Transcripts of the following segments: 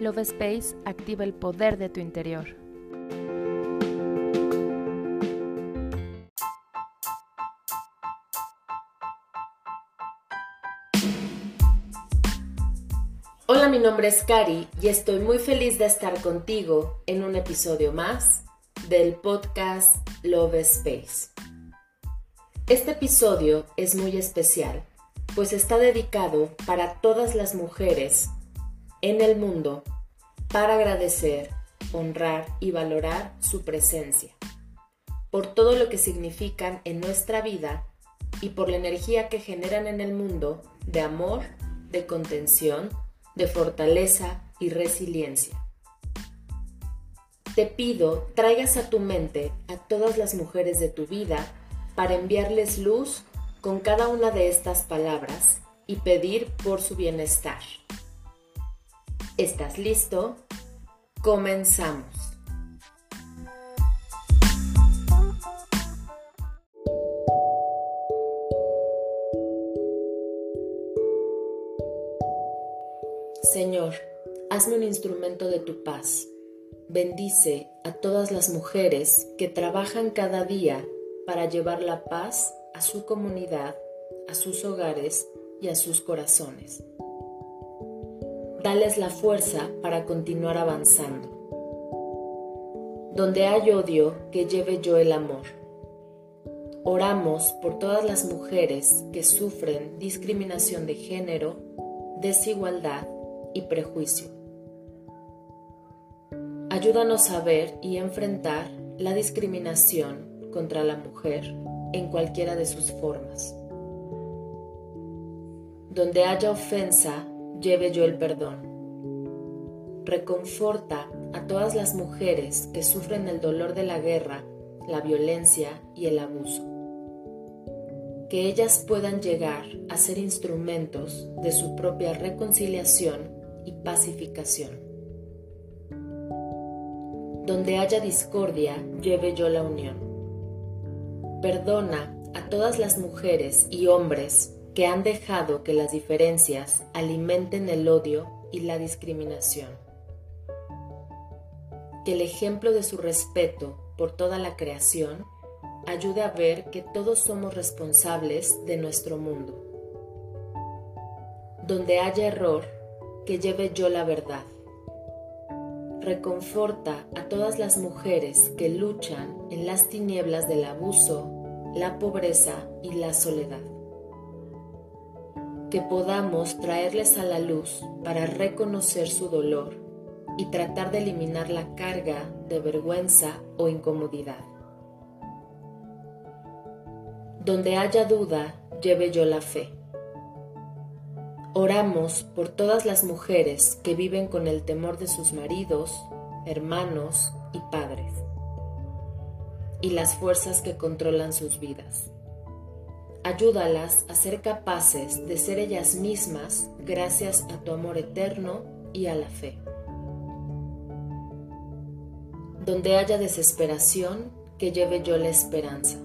Love Space activa el poder de tu interior. Hola, mi nombre es Cari y estoy muy feliz de estar contigo en un episodio más del podcast Love Space. Este episodio es muy especial, pues está dedicado para todas las mujeres en el mundo para agradecer, honrar y valorar su presencia, por todo lo que significan en nuestra vida y por la energía que generan en el mundo de amor, de contención, de fortaleza y resiliencia. Te pido traigas a tu mente a todas las mujeres de tu vida para enviarles luz con cada una de estas palabras y pedir por su bienestar. ¿Estás listo? Comenzamos. Señor, hazme un instrumento de tu paz. Bendice a todas las mujeres que trabajan cada día para llevar la paz a su comunidad, a sus hogares y a sus corazones. Dales la fuerza para continuar avanzando. Donde hay odio, que lleve yo el amor. Oramos por todas las mujeres que sufren discriminación de género, desigualdad y prejuicio. Ayúdanos a ver y enfrentar la discriminación contra la mujer en cualquiera de sus formas. Donde haya ofensa, lleve yo el perdón. Reconforta a todas las mujeres que sufren el dolor de la guerra, la violencia y el abuso. Que ellas puedan llegar a ser instrumentos de su propia reconciliación y pacificación. Donde haya discordia, lleve yo la unión Perdona a todas las mujeres y hombres que han dejado que las diferencias alimenten el odio y la discriminación. Que el ejemplo de su respeto por toda la creación ayude a ver que todos somos responsables de nuestro mundo. Donde haya error, que lleve yo la verdad. Reconforta a todas las mujeres que luchan en las tinieblas del abuso, la pobreza y la soledad. Que podamos traerles a la luz para reconocer su dolor y tratar de eliminar la carga de vergüenza o incomodidad. Donde haya duda, lleve yo la fe. Oramos por todas las mujeres que viven con el temor de sus maridos, hermanos y padres, y las fuerzas que controlan sus vidas. Ayúdalas a ser capaces de ser ellas mismas gracias a tu amor eterno y a la fe. Donde haya desesperación, que lleve yo la esperanza.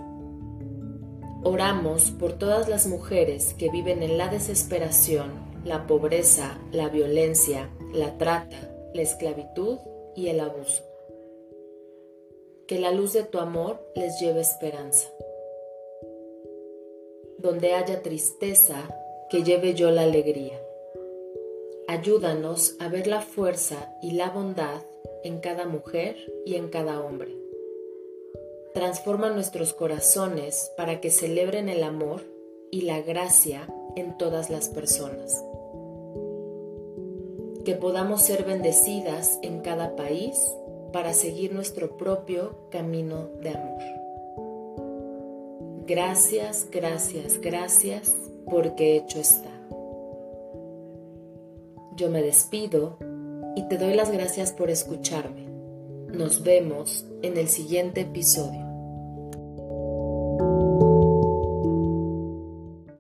Oramos por todas las mujeres que viven en la desesperación, la pobreza, la violencia, la trata, la esclavitud y el abuso. Que la luz de tu amor les lleve esperanza. Donde haya tristeza, que lleve yo la alegría. Ayúdanos a ver la fuerza y la bondad en cada mujer y en cada hombre transforma nuestros corazones para que celebren el amor y la gracia en todas las personas. Que podamos ser bendecidas en cada país para seguir nuestro propio camino de amor. Gracias, gracias, gracias, porque hecho está. Yo me despido y te doy las gracias por escucharme. Nos vemos en el siguiente episodio.